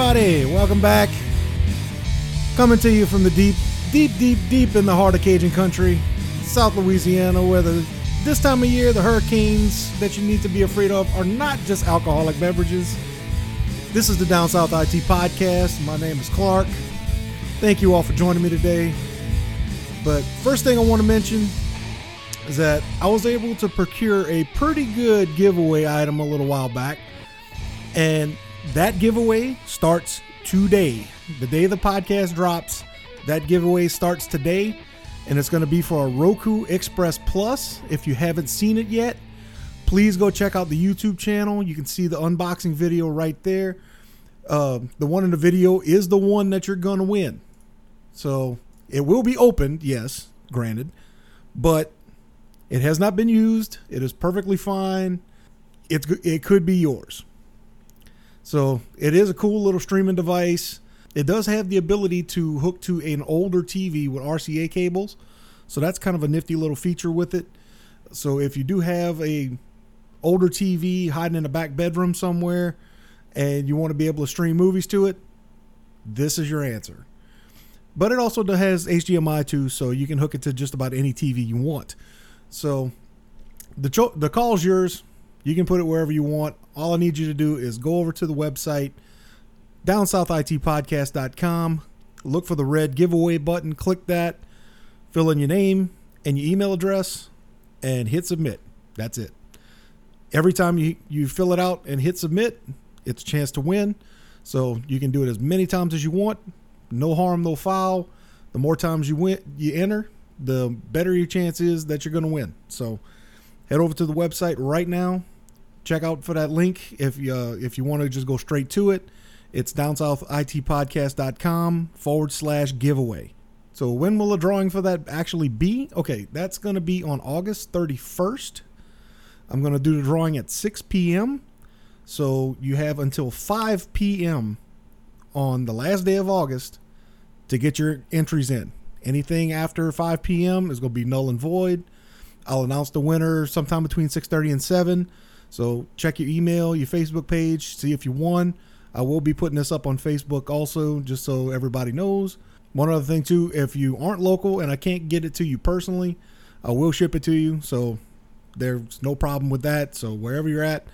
everybody. Welcome back. Coming to you from the deep, deep, deep, deep in the heart of Cajun country, South Louisiana, where the, this time of year the hurricanes that you need to be afraid of are not just alcoholic beverages. This is the Down South IT Podcast. My name is Clark. Thank you all for joining me today. But first thing I want to mention is that I was able to procure a pretty good giveaway item a little while back. And that giveaway starts today. The day the podcast drops, that giveaway starts today. And it's going to be for a Roku Express Plus. If you haven't seen it yet, please go check out the YouTube channel. You can see the unboxing video right there. Uh, the one in the video is the one that you're going to win. So it will be opened, yes, granted, but it has not been used. It is perfectly fine. It's it could be yours. So it is a cool little streaming device. It does have the ability to hook to an older TV with RCA cables. So that's kind of a nifty little feature with it. So if you do have a older TV hiding in a back bedroom somewhere and you want to be able to stream movies to it, this is your answer. But it also has HDMI too, so you can hook it to just about any TV you want. So the cho- the call's yours. You can put it wherever you want. All I need you to do is go over to the website, downsouthitpodcast.com, look for the red giveaway button, click that, fill in your name and your email address, and hit submit. That's it. Every time you, you fill it out and hit submit, it's a chance to win. So you can do it as many times as you want. No harm, no foul. The more times you win, you enter, the better your chance is that you're going to win. So head over to the website right now. Check out for that link if you uh, if you want to just go straight to it. It's downsouthitpodcast.com forward slash giveaway. So when will the drawing for that actually be? Okay, that's going to be on August 31st. I'm going to do the drawing at 6 p.m. So you have until 5 p.m. on the last day of August to get your entries in. Anything after 5 p.m. is going to be null and void. I'll announce the winner sometime between 6:30 and 7. So check your email, your Facebook page, see if you won. I will be putting this up on Facebook also, just so everybody knows. One other thing too, if you aren't local and I can't get it to you personally, I will ship it to you. So there's no problem with that. So wherever you're at,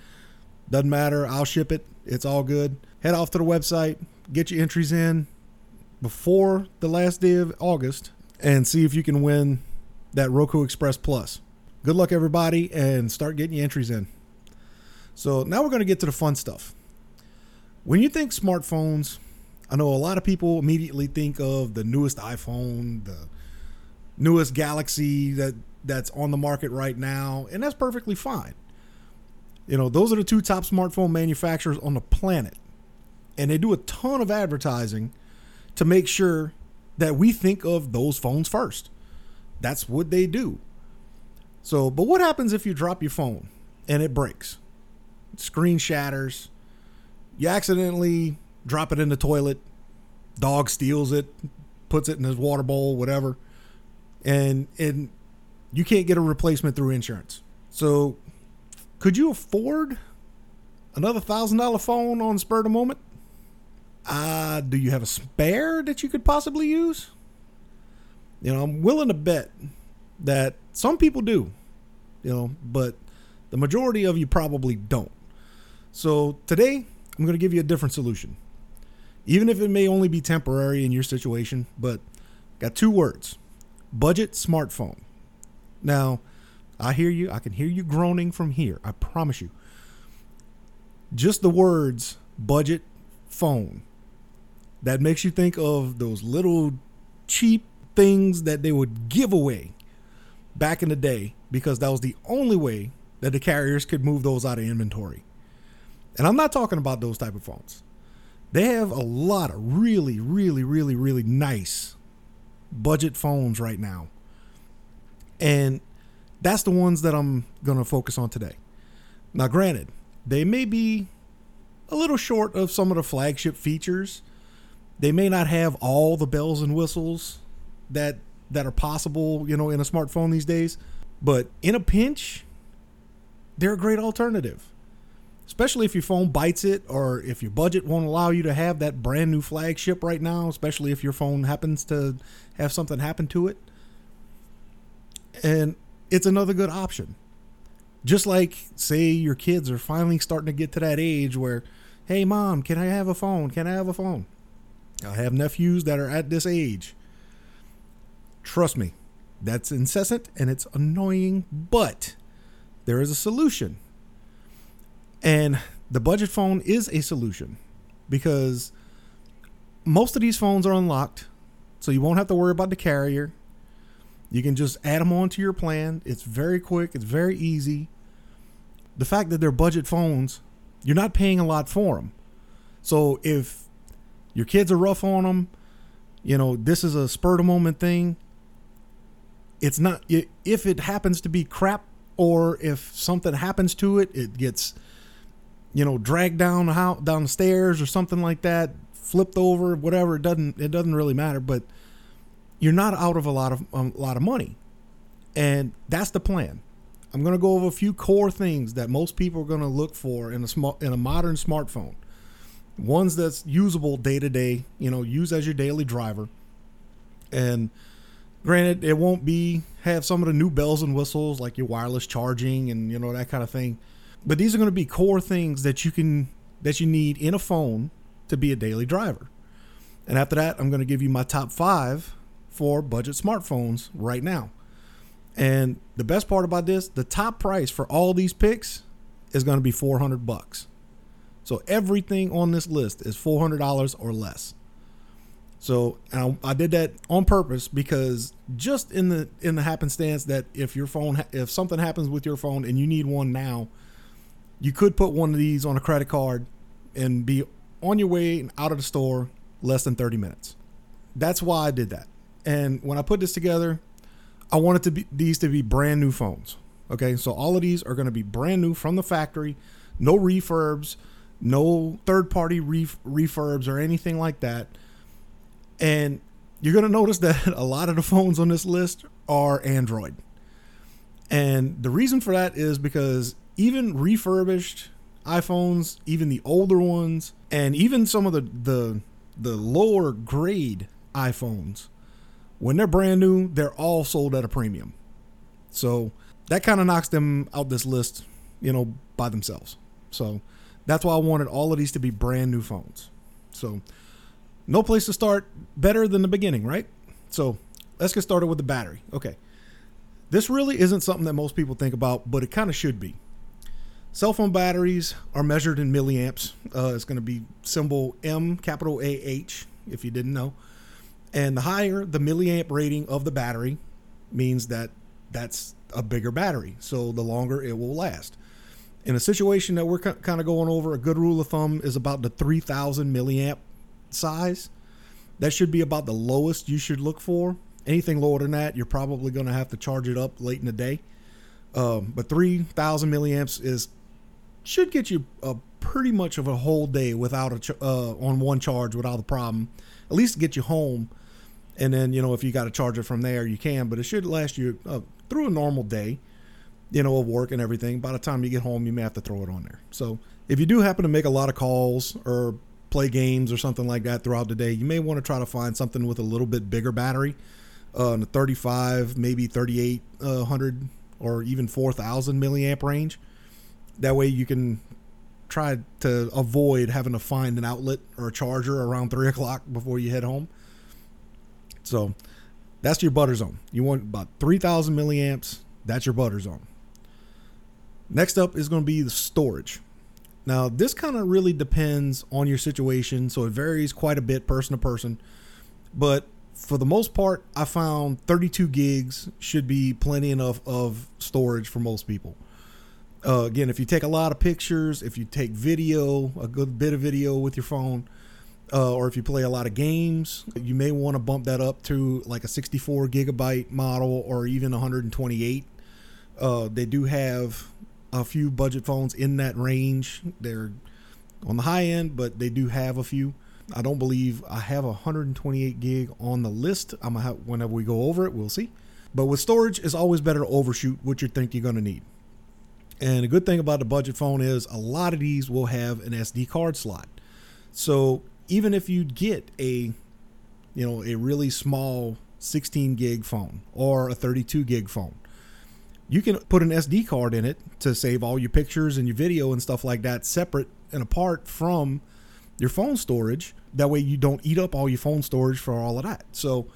doesn't matter. I'll ship it. It's all good. Head off to the website, get your entries in before the last day of August, and see if you can win that Roku Express Plus. Good luck, everybody, and start getting your entries in. So now we're going to get to the fun stuff. When you think smartphones, I know a lot of people immediately think of the newest iPhone, the newest Galaxy that that's on the market right now, and that's perfectly fine. You know, those are the two top smartphone manufacturers on the planet. And they do a ton of advertising to make sure that we think of those phones first. That's what they do. So, but what happens if you drop your phone and it breaks? Screen shatters. You accidentally drop it in the toilet. Dog steals it, puts it in his water bowl, whatever. And and you can't get a replacement through insurance. So, could you afford another thousand dollar phone on spur of the moment? Uh, do you have a spare that you could possibly use? You know, I'm willing to bet that some people do, you know, but the majority of you probably don't. So today, I'm going to give you a different solution. Even if it may only be temporary in your situation, but got two words budget smartphone. Now, I hear you. I can hear you groaning from here. I promise you. Just the words budget phone that makes you think of those little cheap things that they would give away back in the day because that was the only way that the carriers could move those out of inventory. And I'm not talking about those type of phones. They have a lot of really, really, really, really nice budget phones right now. And that's the ones that I'm going to focus on today. Now, granted, they may be a little short of some of the flagship features. They may not have all the bells and whistles that that are possible, you know, in a smartphone these days, but in a pinch, they're a great alternative. Especially if your phone bites it or if your budget won't allow you to have that brand new flagship right now, especially if your phone happens to have something happen to it. And it's another good option. Just like, say, your kids are finally starting to get to that age where, hey, mom, can I have a phone? Can I have a phone? I have nephews that are at this age. Trust me, that's incessant and it's annoying, but there is a solution. And the budget phone is a solution because most of these phones are unlocked, so you won't have to worry about the carrier. You can just add them onto your plan. It's very quick, it's very easy. The fact that they're budget phones, you're not paying a lot for them. So if your kids are rough on them, you know, this is a spur of moment thing. It's not if it happens to be crap or if something happens to it, it gets you know dragged down down the stairs or something like that, flipped over, whatever. It doesn't it doesn't really matter, but you're not out of a lot of um, a lot of money, and that's the plan. I'm going to go over a few core things that most people are going to look for in a small in a modern smartphone. Ones that's usable day to day, you know, use as your daily driver. And granted, it won't be have some of the new bells and whistles like your wireless charging and you know that kind of thing. But these are going to be core things that you can that you need in a phone to be a daily driver. And after that, I'm going to give you my top 5 for budget smartphones right now. And the best part about this, the top price for all these picks is going to be 400 bucks. So everything on this list is $400 or less. So I, I, did that on purpose because just in the in the happenstance that if your phone if something happens with your phone and you need one now, you could put one of these on a credit card and be on your way and out of the store less than 30 minutes. That's why I did that. And when I put this together, I wanted to be these to be brand new phones. Okay, so all of these are going to be brand new from the factory, no refurbs, no third party ref- refurbs or anything like that. And you're going to notice that a lot of the phones on this list are Android. And the reason for that is because even refurbished iPhones, even the older ones, and even some of the the the lower grade iPhones when they're brand new, they're all sold at a premium. So that kind of knocks them out this list, you know, by themselves. So that's why I wanted all of these to be brand new phones. So no place to start better than the beginning, right? So let's get started with the battery. Okay. This really isn't something that most people think about, but it kind of should be. Cell phone batteries are measured in milliamps. Uh, it's going to be symbol M, capital A H, if you didn't know. And the higher the milliamp rating of the battery means that that's a bigger battery. So the longer it will last. In a situation that we're kind of going over, a good rule of thumb is about the 3000 milliamp size. That should be about the lowest you should look for. Anything lower than that, you're probably going to have to charge it up late in the day. Um, but 3000 milliamps is should get you a pretty much of a whole day without a ch- uh, on one charge without a problem. At least get you home. And then you know if you got to charge it from there you can but it should last you uh, through a normal day you know of work and everything. By the time you get home you may have to throw it on there. So if you do happen to make a lot of calls or play games or something like that throughout the day you may want to try to find something with a little bit bigger battery uh, in the 35 maybe 3800 uh, or even 4000 milliamp range that way you can try to avoid having to find an outlet or a charger around 3 o'clock before you head home so that's your butter zone. You want about 3,000 milliamps. That's your butter zone. Next up is going to be the storage. Now, this kind of really depends on your situation, so it varies quite a bit person to person. But for the most part, I found 32 gigs should be plenty enough of storage for most people. Uh, again, if you take a lot of pictures, if you take video, a good bit of video with your phone, uh, or if you play a lot of games, you may want to bump that up to like a 64 gigabyte model or even 128. Uh, they do have a few budget phones in that range. They're on the high end, but they do have a few. I don't believe I have a 128 gig on the list. I'm have, whenever we go over it, we'll see. But with storage, it's always better to overshoot what you think you're gonna need. And a good thing about the budget phone is a lot of these will have an SD card slot. So even if you get a you know a really small 16 gig phone or a 32 gig phone, you can put an SD card in it to save all your pictures and your video and stuff like that separate and apart from your phone storage. That way you don't eat up all your phone storage for all of that. So,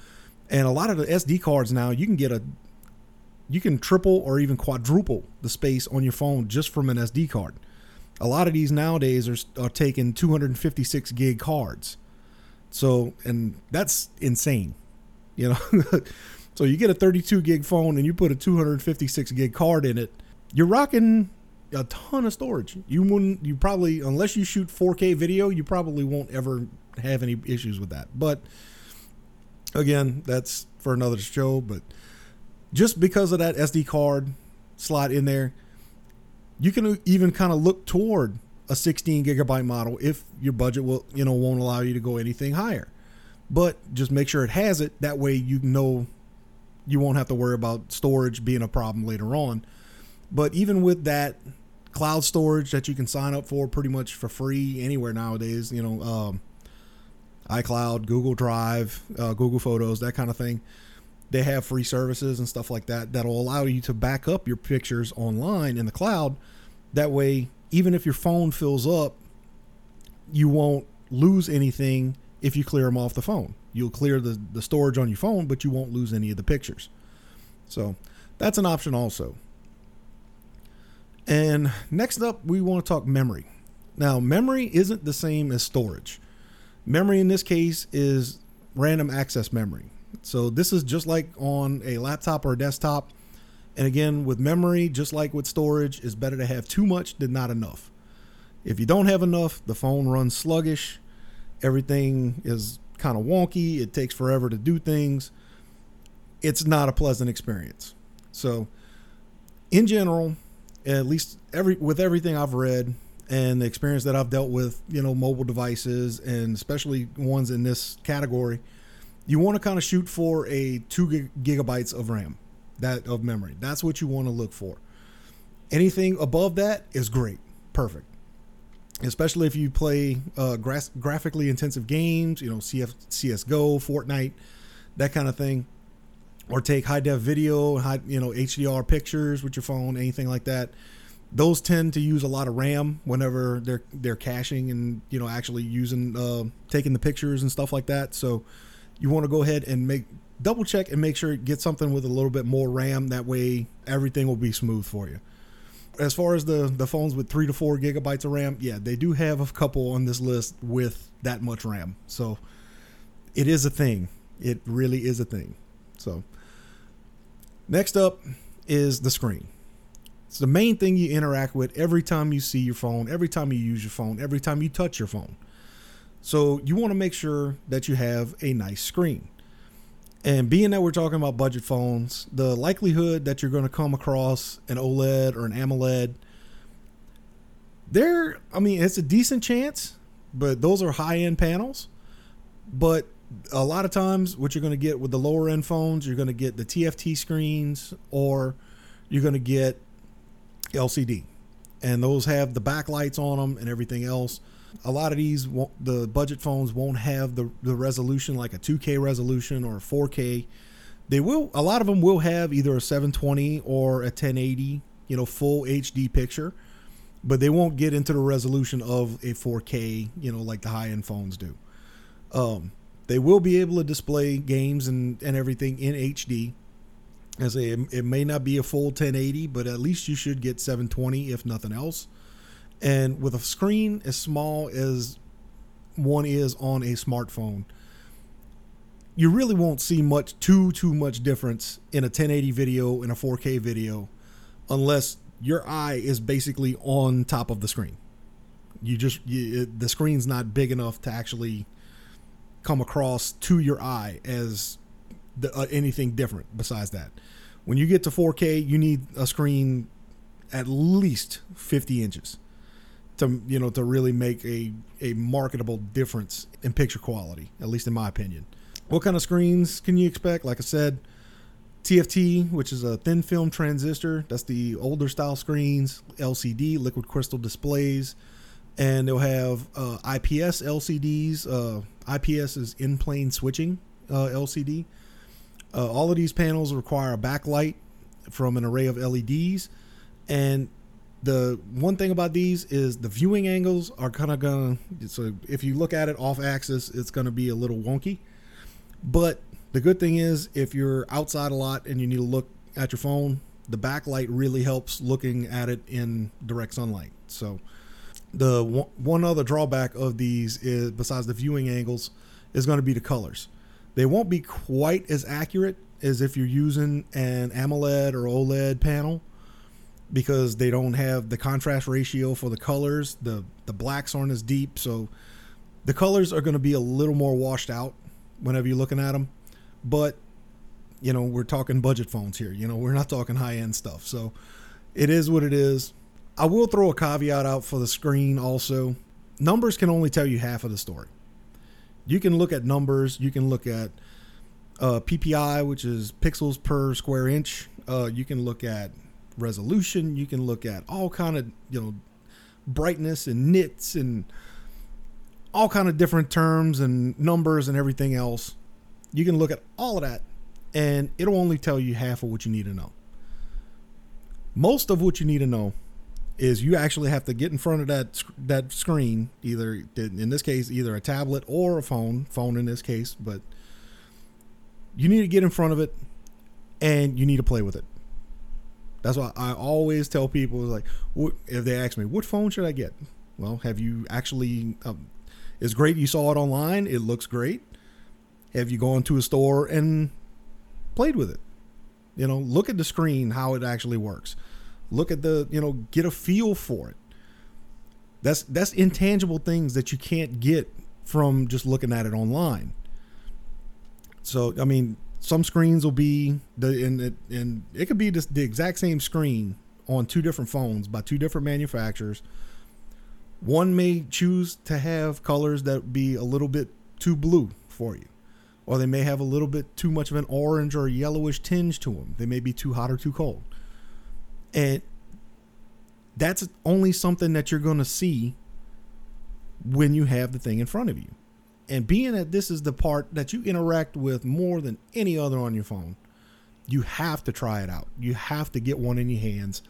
and a lot of the SD cards now you can get a you can triple or even quadruple the space on your phone just from an SD card. A lot of these nowadays are, are taking 256 gig cards. So, and that's insane, you know. so you get a 32 gig phone and you put a 256 gig card in it, you're rocking a ton of storage. You wouldn't, you probably, unless you shoot 4K video, you probably won't ever have any issues with that. But again, that's for another show. But just because of that SD card slot in there, you can even kind of look toward a 16 gigabyte model if your budget will, you know, won't allow you to go anything higher. But just make sure it has it. That way you know you won't have to worry about storage being a problem later on. But even with that cloud storage that you can sign up for pretty much for free anywhere nowadays, you know, um, iCloud, Google Drive, uh, Google Photos, that kind of thing they have free services and stuff like that that'll allow you to back up your pictures online in the cloud. That way, even if your phone fills up, you won't lose anything if you clear them off the phone. You'll clear the, the storage on your phone, but you won't lose any of the pictures. So that's an option also. And next up, we want to talk memory. Now, memory isn't the same as storage. Memory in this case is random access memory. So this is just like on a laptop or a desktop. And again, with memory, just like with storage, it's better to have too much than not enough. If you don't have enough, the phone runs sluggish. Everything is kind of wonky. It takes forever to do things. It's not a pleasant experience. So, in general, at least every with everything I've read and the experience that I've dealt with, you know, mobile devices and especially ones in this category, you want to kind of shoot for a two gig- gigabytes of RAM, that of memory. That's what you want to look for. Anything above that is great, perfect. Especially if you play uh, gra- graphically intensive games, you know, CF, CS:GO, Fortnite, that kind of thing, or take high def video, high you know HDR pictures with your phone, anything like that. Those tend to use a lot of RAM whenever they're they're caching and you know actually using uh, taking the pictures and stuff like that. So you want to go ahead and make double check and make sure get something with a little bit more RAM. That way, everything will be smooth for you. As far as the the phones with three to four gigabytes of RAM, yeah, they do have a couple on this list with that much RAM. So it is a thing. It really is a thing. So next up is the screen. It's the main thing you interact with every time you see your phone, every time you use your phone, every time you touch your phone. So you want to make sure that you have a nice screen. And being that we're talking about budget phones, the likelihood that you're going to come across an OLED or an AMOLED, there, I mean, it's a decent chance, but those are high end panels. But a lot of times, what you're going to get with the lower end phones, you're going to get the TFT screens or you're going to get LCD. And those have the backlights on them and everything else. A lot of these, the budget phones won't have the, the resolution like a 2K resolution or a 4K. They will, a lot of them will have either a 720 or a 1080, you know, full HD picture, but they won't get into the resolution of a 4K, you know, like the high end phones do. Um, they will be able to display games and, and everything in HD. As a, it may not be a full 1080, but at least you should get 720 if nothing else. And with a screen as small as one is on a smartphone, you really won't see much too too much difference in a 1080 video and a 4K video unless your eye is basically on top of the screen. You just you, it, the screen's not big enough to actually come across to your eye as the, uh, anything different besides that. When you get to 4K, you need a screen at least 50 inches to you know to really make a a marketable difference in picture quality, at least in my opinion. What kind of screens can you expect? Like I said, TFT, which is a thin film transistor. That's the older style screens. LCD, liquid crystal displays, and they'll have uh, IPS LCDs. Uh, IPS is in plane switching uh, LCD. Uh, all of these panels require a backlight from an array of LEDs, and the one thing about these is the viewing angles are kind of gonna. So if you look at it off axis, it's gonna be a little wonky. But the good thing is, if you're outside a lot and you need to look at your phone, the backlight really helps looking at it in direct sunlight. So the one other drawback of these is besides the viewing angles is going to be the colors. They won't be quite as accurate as if you're using an AMOLED or OLED panel because they don't have the contrast ratio for the colors. The the blacks aren't as deep, so the colors are going to be a little more washed out whenever you're looking at them. But you know, we're talking budget phones here. You know, we're not talking high end stuff. So it is what it is. I will throw a caveat out for the screen also. Numbers can only tell you half of the story. You can look at numbers, you can look at uh, PPI, which is pixels per square inch. Uh, you can look at resolution. You can look at all kind of you know brightness and nits and all kind of different terms and numbers and everything else. You can look at all of that, and it'll only tell you half of what you need to know. Most of what you need to know is you actually have to get in front of that that screen, either in this case, either a tablet or a phone, phone in this case, but you need to get in front of it and you need to play with it. That's why I always tell people like, if they ask me, what phone should I get? Well, have you actually? Um, it's great you saw it online. It looks great. Have you gone to a store and played with it? You know, look at the screen, how it actually works. Look at the, you know, get a feel for it. That's that's intangible things that you can't get from just looking at it online. So, I mean, some screens will be the and it, and it could be just the exact same screen on two different phones by two different manufacturers. One may choose to have colors that be a little bit too blue for you, or they may have a little bit too much of an orange or yellowish tinge to them. They may be too hot or too cold, and that's only something that you're going to see when you have the thing in front of you. And being that this is the part that you interact with more than any other on your phone, you have to try it out. You have to get one in your hands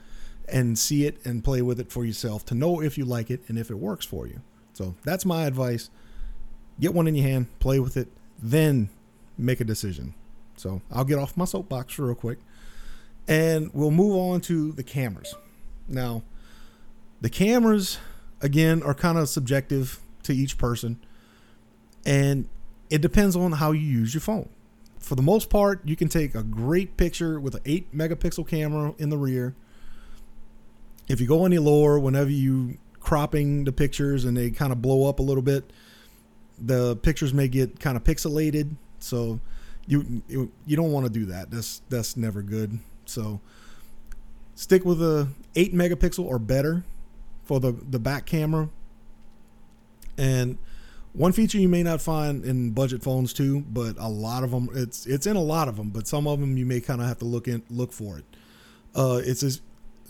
and see it and play with it for yourself to know if you like it and if it works for you. So that's my advice. Get one in your hand, play with it, then make a decision. So I'll get off my soapbox real quick and we'll move on to the cameras. Now, the cameras, again, are kind of subjective to each person and it depends on how you use your phone. For the most part, you can take a great picture with an 8 megapixel camera in the rear. If you go any lower, whenever you cropping the pictures and they kind of blow up a little bit, the pictures may get kind of pixelated. So you you, don't want to do that. That's that's never good. So stick with a 8 megapixel or better for the the back camera. And one feature you may not find in budget phones too, but a lot of them it's it's in a lot of them, but some of them you may kind of have to look in look for it. Uh, it's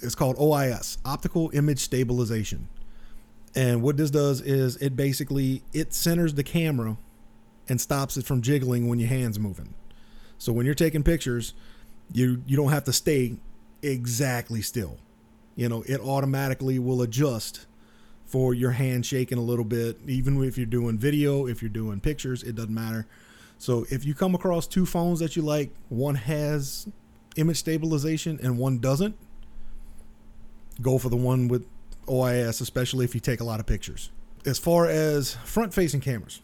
it's called OIS, optical image stabilization. And what this does is it basically it centers the camera and stops it from jiggling when your hands moving. So when you're taking pictures, you you don't have to stay exactly still. You know, it automatically will adjust for your hand shaking a little bit, even if you're doing video, if you're doing pictures, it doesn't matter. So if you come across two phones that you like, one has image stabilization and one doesn't, go for the one with OIS, especially if you take a lot of pictures. As far as front facing cameras,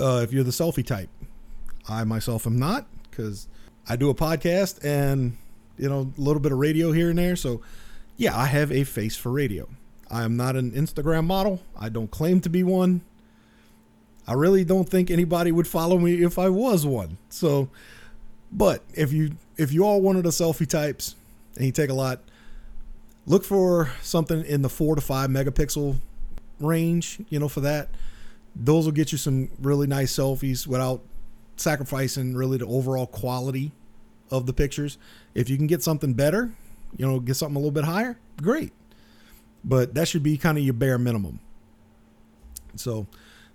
uh, if you're the selfie type, I myself am not because I do a podcast and you know a little bit of radio here and there. So yeah, I have a face for radio. I am not an Instagram model. I don't claim to be one. I really don't think anybody would follow me if I was one. So, but if you if you all wanted a selfie types and you take a lot, look for something in the four to five megapixel range. You know, for that, those will get you some really nice selfies without sacrificing really the overall quality of the pictures. If you can get something better, you know, get something a little bit higher, great. But that should be kind of your bare minimum. So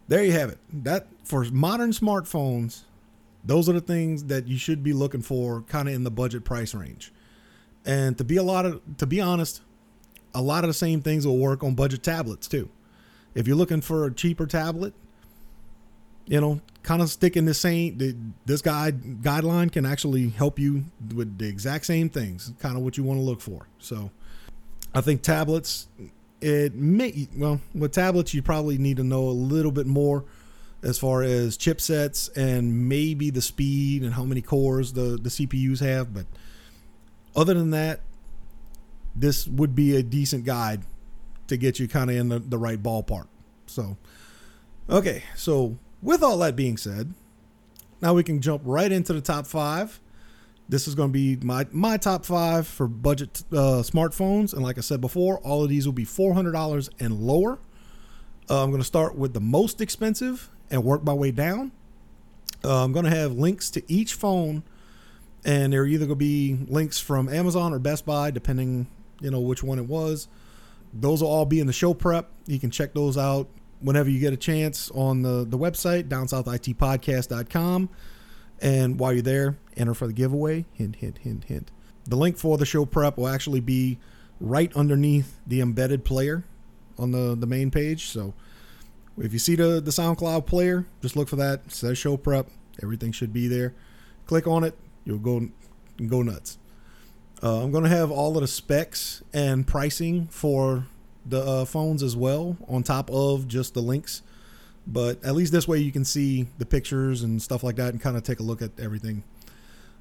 there you have it. That for modern smartphones, those are the things that you should be looking for kind of in the budget price range. And to be a lot of to be honest, a lot of the same things will work on budget tablets too. If you're looking for a cheaper tablet, you know, kind of stick in the same this guide guideline can actually help you with the exact same things, kind of what you want to look for. So, I think tablets it may well with tablets you probably need to know a little bit more as far as chipsets and maybe the speed and how many cores the the CPUs have, but other than that, this would be a decent guide to get you kind of in the, the right ballpark. So, okay, so with all that being said, now we can jump right into the top five. This is going to be my my top five for budget uh, smartphones, and like I said before, all of these will be four hundred dollars and lower. Uh, I'm going to start with the most expensive and work my way down. Uh, I'm going to have links to each phone and they're either going to be links from Amazon or Best Buy, depending you know which one it was. Those will all be in the show prep. You can check those out whenever you get a chance on the the website downsouthitpodcast.com. And while you're there, enter for the giveaway. Hint, hint, hint, hint. The link for the show prep will actually be right underneath the embedded player on the the main page. So if you see the the SoundCloud player, just look for that. It says show prep. Everything should be there. Click on it you'll go go nuts. Uh, I'm going to have all of the specs and pricing for the uh, phones as well on top of just the links. But at least this way you can see the pictures and stuff like that and kind of take a look at everything.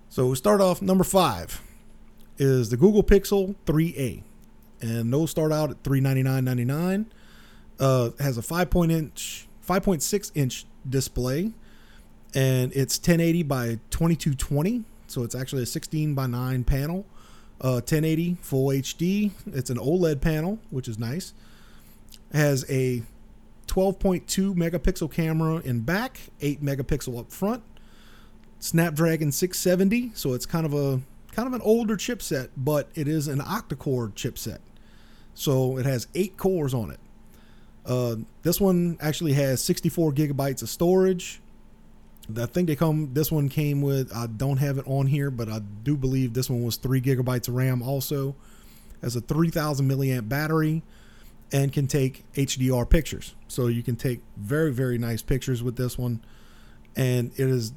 So we start off number five is the Google Pixel 3a, and those start out at 399.99. Uh, has a 5 point inch, 5.6 inch display, and it's 1080 by 2220 so it's actually a 16 by 9 panel, uh, 1080 full HD. It's an OLED panel, which is nice. It has a 12.2 megapixel camera in back, 8 megapixel up front. Snapdragon 670, so it's kind of a kind of an older chipset, but it is an octa-core chipset. So it has 8 cores on it. Uh, this one actually has 64 gigabytes of storage, I think they come. This one came with. I don't have it on here, but I do believe this one was three gigabytes of RAM. Also, has a 3,000 milliamp battery, and can take HDR pictures. So you can take very very nice pictures with this one, and it is.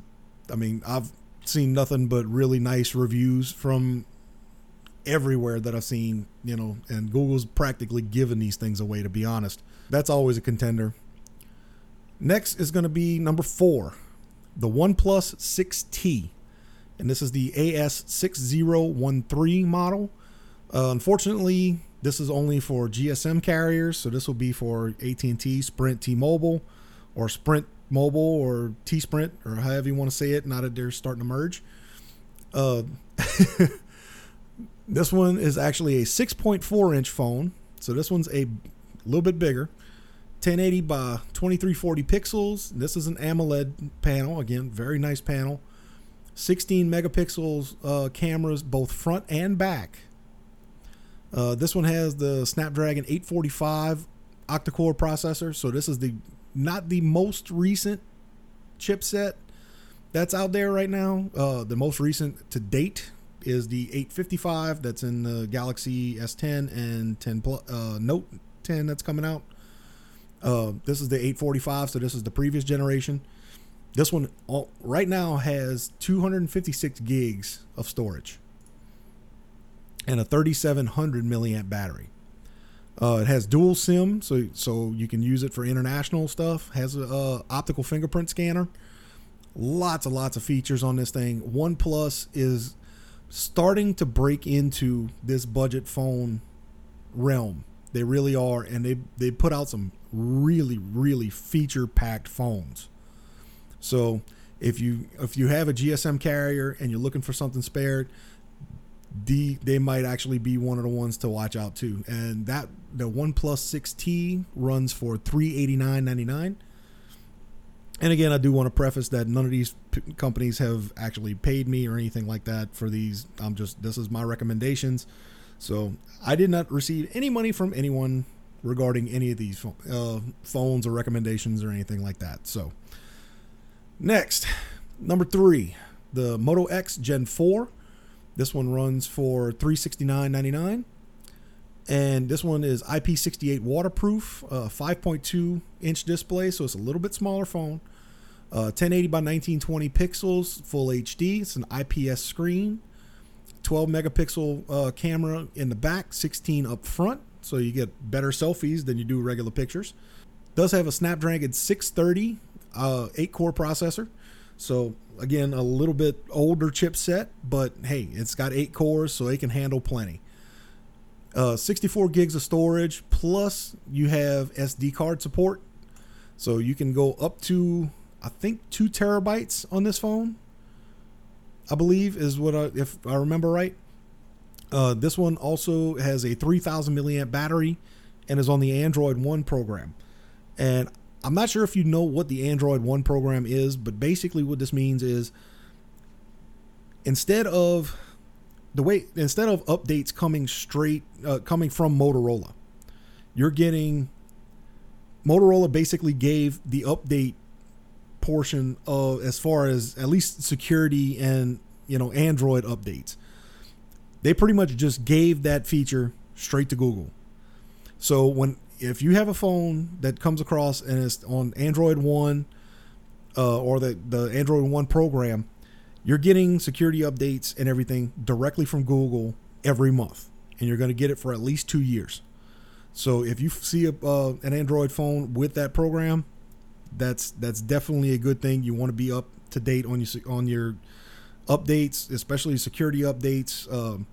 I mean, I've seen nothing but really nice reviews from everywhere that I've seen. You know, and Google's practically given these things away. To be honest, that's always a contender. Next is going to be number four the OnePlus 6T, and this is the AS6013 model. Uh, unfortunately, this is only for GSM carriers, so this will be for AT&T, Sprint, T-Mobile, or Sprint Mobile, or T-Sprint, or however you want to say it. Now that they're starting to merge. Uh, this one is actually a 6.4 inch phone, so this one's a little bit bigger. 1080 by 2340 pixels. This is an AMOLED panel. Again, very nice panel. 16 megapixels uh, cameras, both front and back. Uh, this one has the Snapdragon 845 octa-core processor. So this is the not the most recent chipset that's out there right now. Uh, the most recent to date is the 855 that's in the Galaxy S10 and 10 uh, Note 10 that's coming out. Uh, this is the 845, so this is the previous generation. This one all, right now has 256 gigs of storage and a 3700 milliamp battery. Uh, it has dual SIM, so so you can use it for international stuff. Has a uh, optical fingerprint scanner. Lots and lots of features on this thing. OnePlus is starting to break into this budget phone realm. They really are, and they they put out some really really feature packed phones. So if you if you have a GSM carrier and you're looking for something spared, the they might actually be one of the ones to watch out to. And that the OnePlus 6T runs for 389.99. And again, I do want to preface that none of these p- companies have actually paid me or anything like that for these. I'm just this is my recommendations. So I did not receive any money from anyone regarding any of these uh, phones or recommendations or anything like that. So next, number three, the Moto X Gen 4. This one runs for $369.99. And this one is IP68 waterproof, uh, 5.2 inch display, so it's a little bit smaller phone. Uh, 1080 by 1920 pixels, full HD. It's an IPS screen. 12 megapixel uh, camera in the back, 16 up front, so you get better selfies than you do regular pictures. Does have a Snapdragon 630 uh, 8 core processor. So again, a little bit older chipset, but hey, it's got 8 cores, so it can handle plenty. Uh, 64 gigs of storage, plus you have SD card support. So you can go up to, I think, 2 terabytes on this phone. I believe is what I, if I remember right. Uh, this one also has a 3000 milliamp battery and is on the Android One program. And I'm not sure if you know what the Android One program is, but basically what this means is instead of the way instead of updates coming straight uh, coming from Motorola, you're getting Motorola basically gave the update portion of as far as at least security and you know Android updates. They pretty much just gave that feature straight to Google. So when if you have a phone that comes across and it's on Android One uh, or the the Android One program, you're getting security updates and everything directly from Google every month, and you're going to get it for at least two years. So if you see a, uh, an Android phone with that program, that's that's definitely a good thing. You want to be up to date on your on your updates, especially security updates. Um,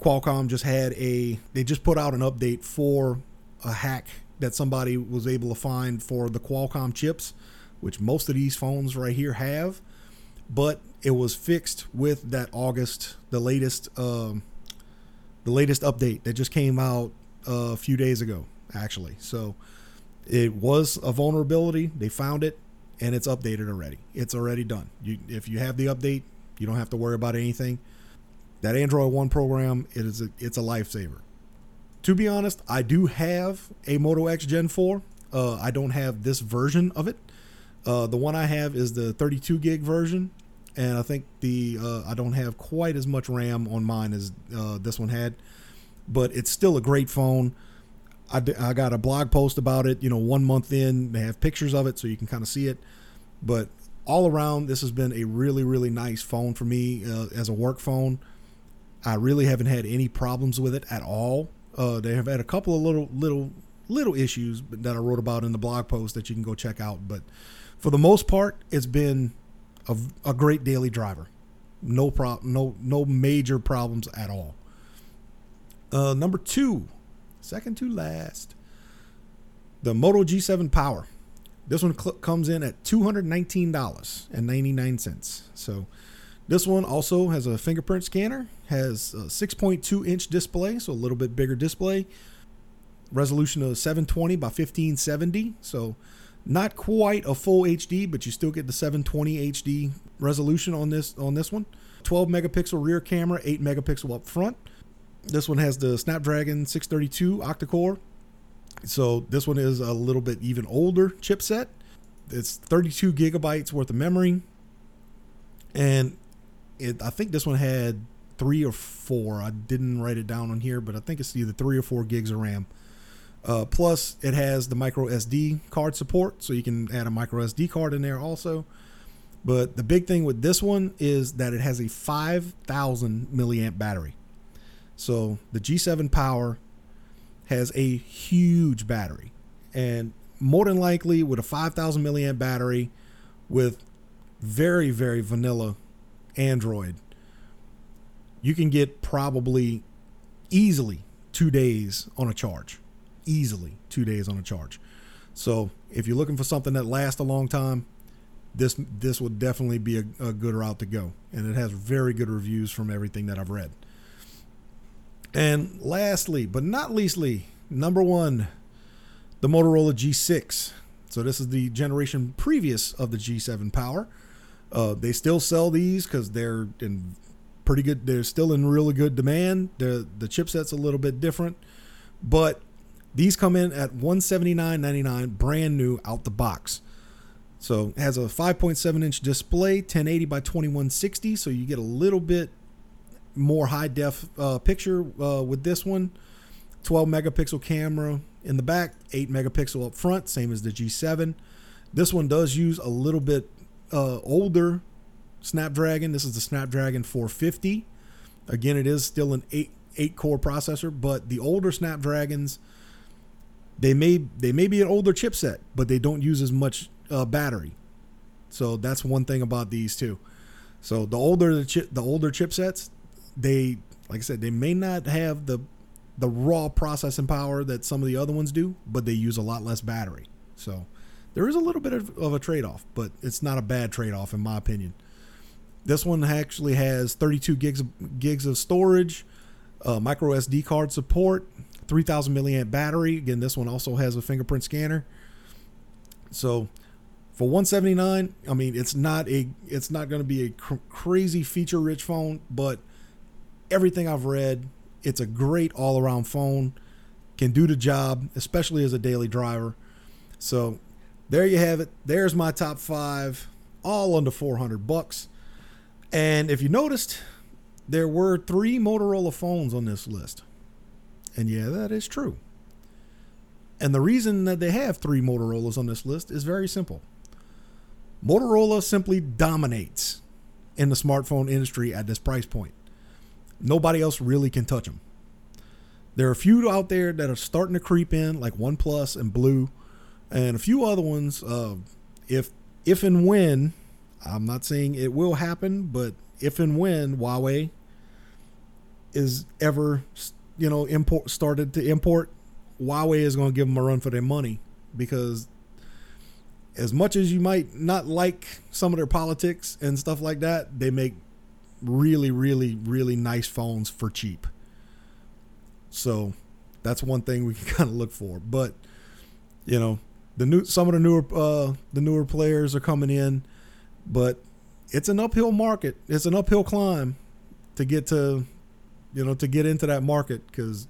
Qualcomm just had a they just put out an update for a hack that somebody was able to find for the Qualcomm chips, which most of these phones right here have, but it was fixed with that August, the latest um, the latest update that just came out a few days ago, actually. So it was a vulnerability. They found it, and it's updated already. It's already done. You, if you have the update, you don't have to worry about anything. That Android One program, it is a, it's a lifesaver. To be honest, I do have a Moto X Gen 4. Uh, I don't have this version of it. Uh, the one I have is the 32 gig version, and I think the uh, I don't have quite as much RAM on mine as uh, this one had, but it's still a great phone. I, I got a blog post about it. You know, one month in, they have pictures of it, so you can kind of see it. But all around, this has been a really really nice phone for me uh, as a work phone. I really haven't had any problems with it at all. Uh, they have had a couple of little little little issues that I wrote about in the blog post that you can go check out, but for the most part, it's been a, a great daily driver. No problem, no no major problems at all. Uh, number two, second to last, the Moto G7 Power. This one cl- comes in at two hundred nineteen dollars and ninety nine cents. So this one also has a fingerprint scanner, has a 6.2 inch display, so a little bit bigger display. Resolution of 720 by 1570, so not quite a full HD, but you still get the 720 HD resolution on this on this one. 12 megapixel rear camera, 8 megapixel up front. This one has the Snapdragon 632 octa-core. So this one is a little bit even older chipset. It's 32 gigabytes worth of memory. And it, I think this one had three or four. I didn't write it down on here, but I think it's either three or four gigs of RAM. Uh, plus, it has the micro SD card support, so you can add a micro SD card in there also. But the big thing with this one is that it has a 5,000 milliamp battery. So the G7 Power has a huge battery, and more than likely with a 5,000 milliamp battery, with very very vanilla Android, you can get probably easily two days on a charge. Easily two days on a charge. So if you're looking for something that lasts a long time, this this would definitely be a, a good route to go. And it has very good reviews from everything that I've read. And lastly, but not leastly, number one, the Motorola G6. So this is the generation previous of the G7 Power. Uh, they still sell these because they're in pretty good. They're still in really good demand. The the chipset's a little bit different, but these come in at 179.99 brand new out the box. So it has a 5.7 inch display, 1080 by 2160. So you get a little bit more high def uh, picture uh, with this one. 12 megapixel camera in the back, 8 megapixel up front, same as the G7. This one does use a little bit uh, older Snapdragon. This is the Snapdragon 450. Again, it is still an 8 8 core processor, but the older Snapdragons they may they may be an older chipset, but they don't use as much uh, battery. So that's one thing about these too. So the older the chip, the older chipsets, they like I said, they may not have the the raw processing power that some of the other ones do, but they use a lot less battery. So there is a little bit of, of a trade off, but it's not a bad trade off in my opinion. This one actually has 32 gigs of, gigs of storage, uh, micro SD card support, 3000 milliamp battery. Again, this one also has a fingerprint scanner. So for 179, I mean, it's not a it's not going to be a cr- crazy feature rich phone, but everything I've read, it's a great all around phone. Can do the job, especially as a daily driver. So there you have it. There's my top five, all under 400 bucks. And if you noticed, there were three Motorola phones on this list. And yeah, that is true. And the reason that they have three Motorola's on this list is very simple. Motorola simply dominates in the smartphone industry at this price point. Nobody else really can touch them. There are a few out there that are starting to creep in, like OnePlus and BLU, and a few other ones. Uh, if if and when, I'm not saying it will happen, but if and when Huawei is ever you know import started to import, Huawei is going to give them a run for their money because as much as you might not like some of their politics and stuff like that, they make really, really, really nice phones for cheap. So that's one thing we can kind of look for. But you know, the new some of the newer uh, the newer players are coming in, but it's an uphill market. It's an uphill climb to get to you know, to get into that market because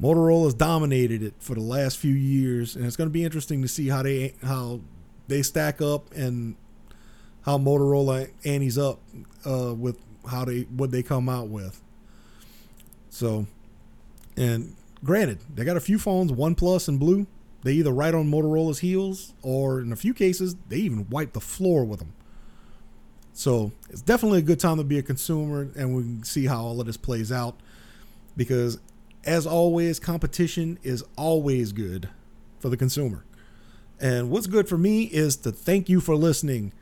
Motorola's dominated it for the last few years, and it's going to be interesting to see how they how they stack up and how Motorola antes up uh, with how they what they come out with. So, and granted, they got a few phones, OnePlus and BLU. They either ride on Motorola's heels, or in a few cases, they even wipe the floor with them. So it's definitely a good time to be a consumer, and we can see how all of this plays out. Because, as always, competition is always good for the consumer. And what's good for me is to thank you for listening.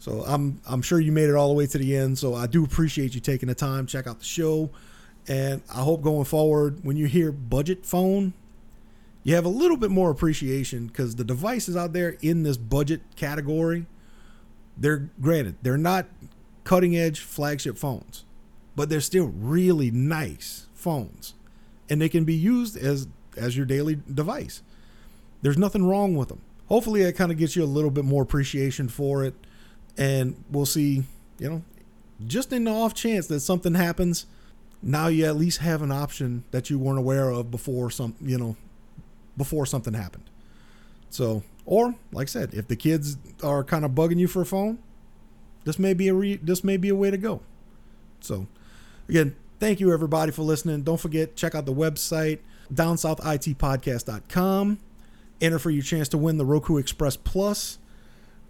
So I'm I'm sure you made it all the way to the end. So I do appreciate you taking the time check out the show, and I hope going forward when you hear budget phone, you have a little bit more appreciation because the devices out there in this budget category they're granted, they're not cutting edge flagship phones, but they're still really nice phones. And they can be used as as your daily device. There's nothing wrong with them. Hopefully it kind of gets you a little bit more appreciation for it and we'll see, you know, just in the off chance that something happens, now you at least have an option that you weren't aware of before some, you know, before something happened. So or, like I said, if the kids are kind of bugging you for a phone, this may be a re- this may be a way to go. So, again, thank you everybody for listening. Don't forget check out the website downsouthitpodcast.com. Enter for your chance to win the Roku Express Plus.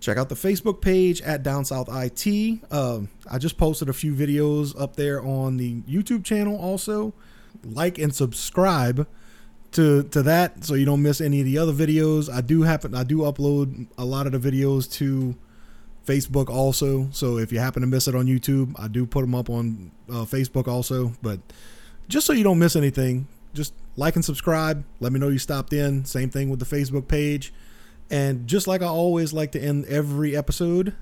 Check out the Facebook page at Down South IT. Uh, I just posted a few videos up there on the YouTube channel. Also, like and subscribe to to that so you don't miss any of the other videos. I do happen I do upload a lot of the videos to Facebook also. So if you happen to miss it on YouTube, I do put them up on uh, Facebook also. But just so you don't miss anything, just like and subscribe. Let me know you stopped in. Same thing with the Facebook page. And just like I always like to end every episode,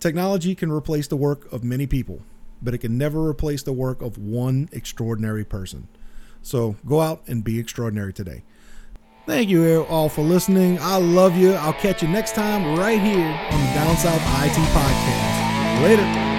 technology can replace the work of many people, but it can never replace the work of one extraordinary person. So go out and be extraordinary today. Thank you all for listening. I love you. I'll catch you next time right here on the Down South IT Podcast. Later.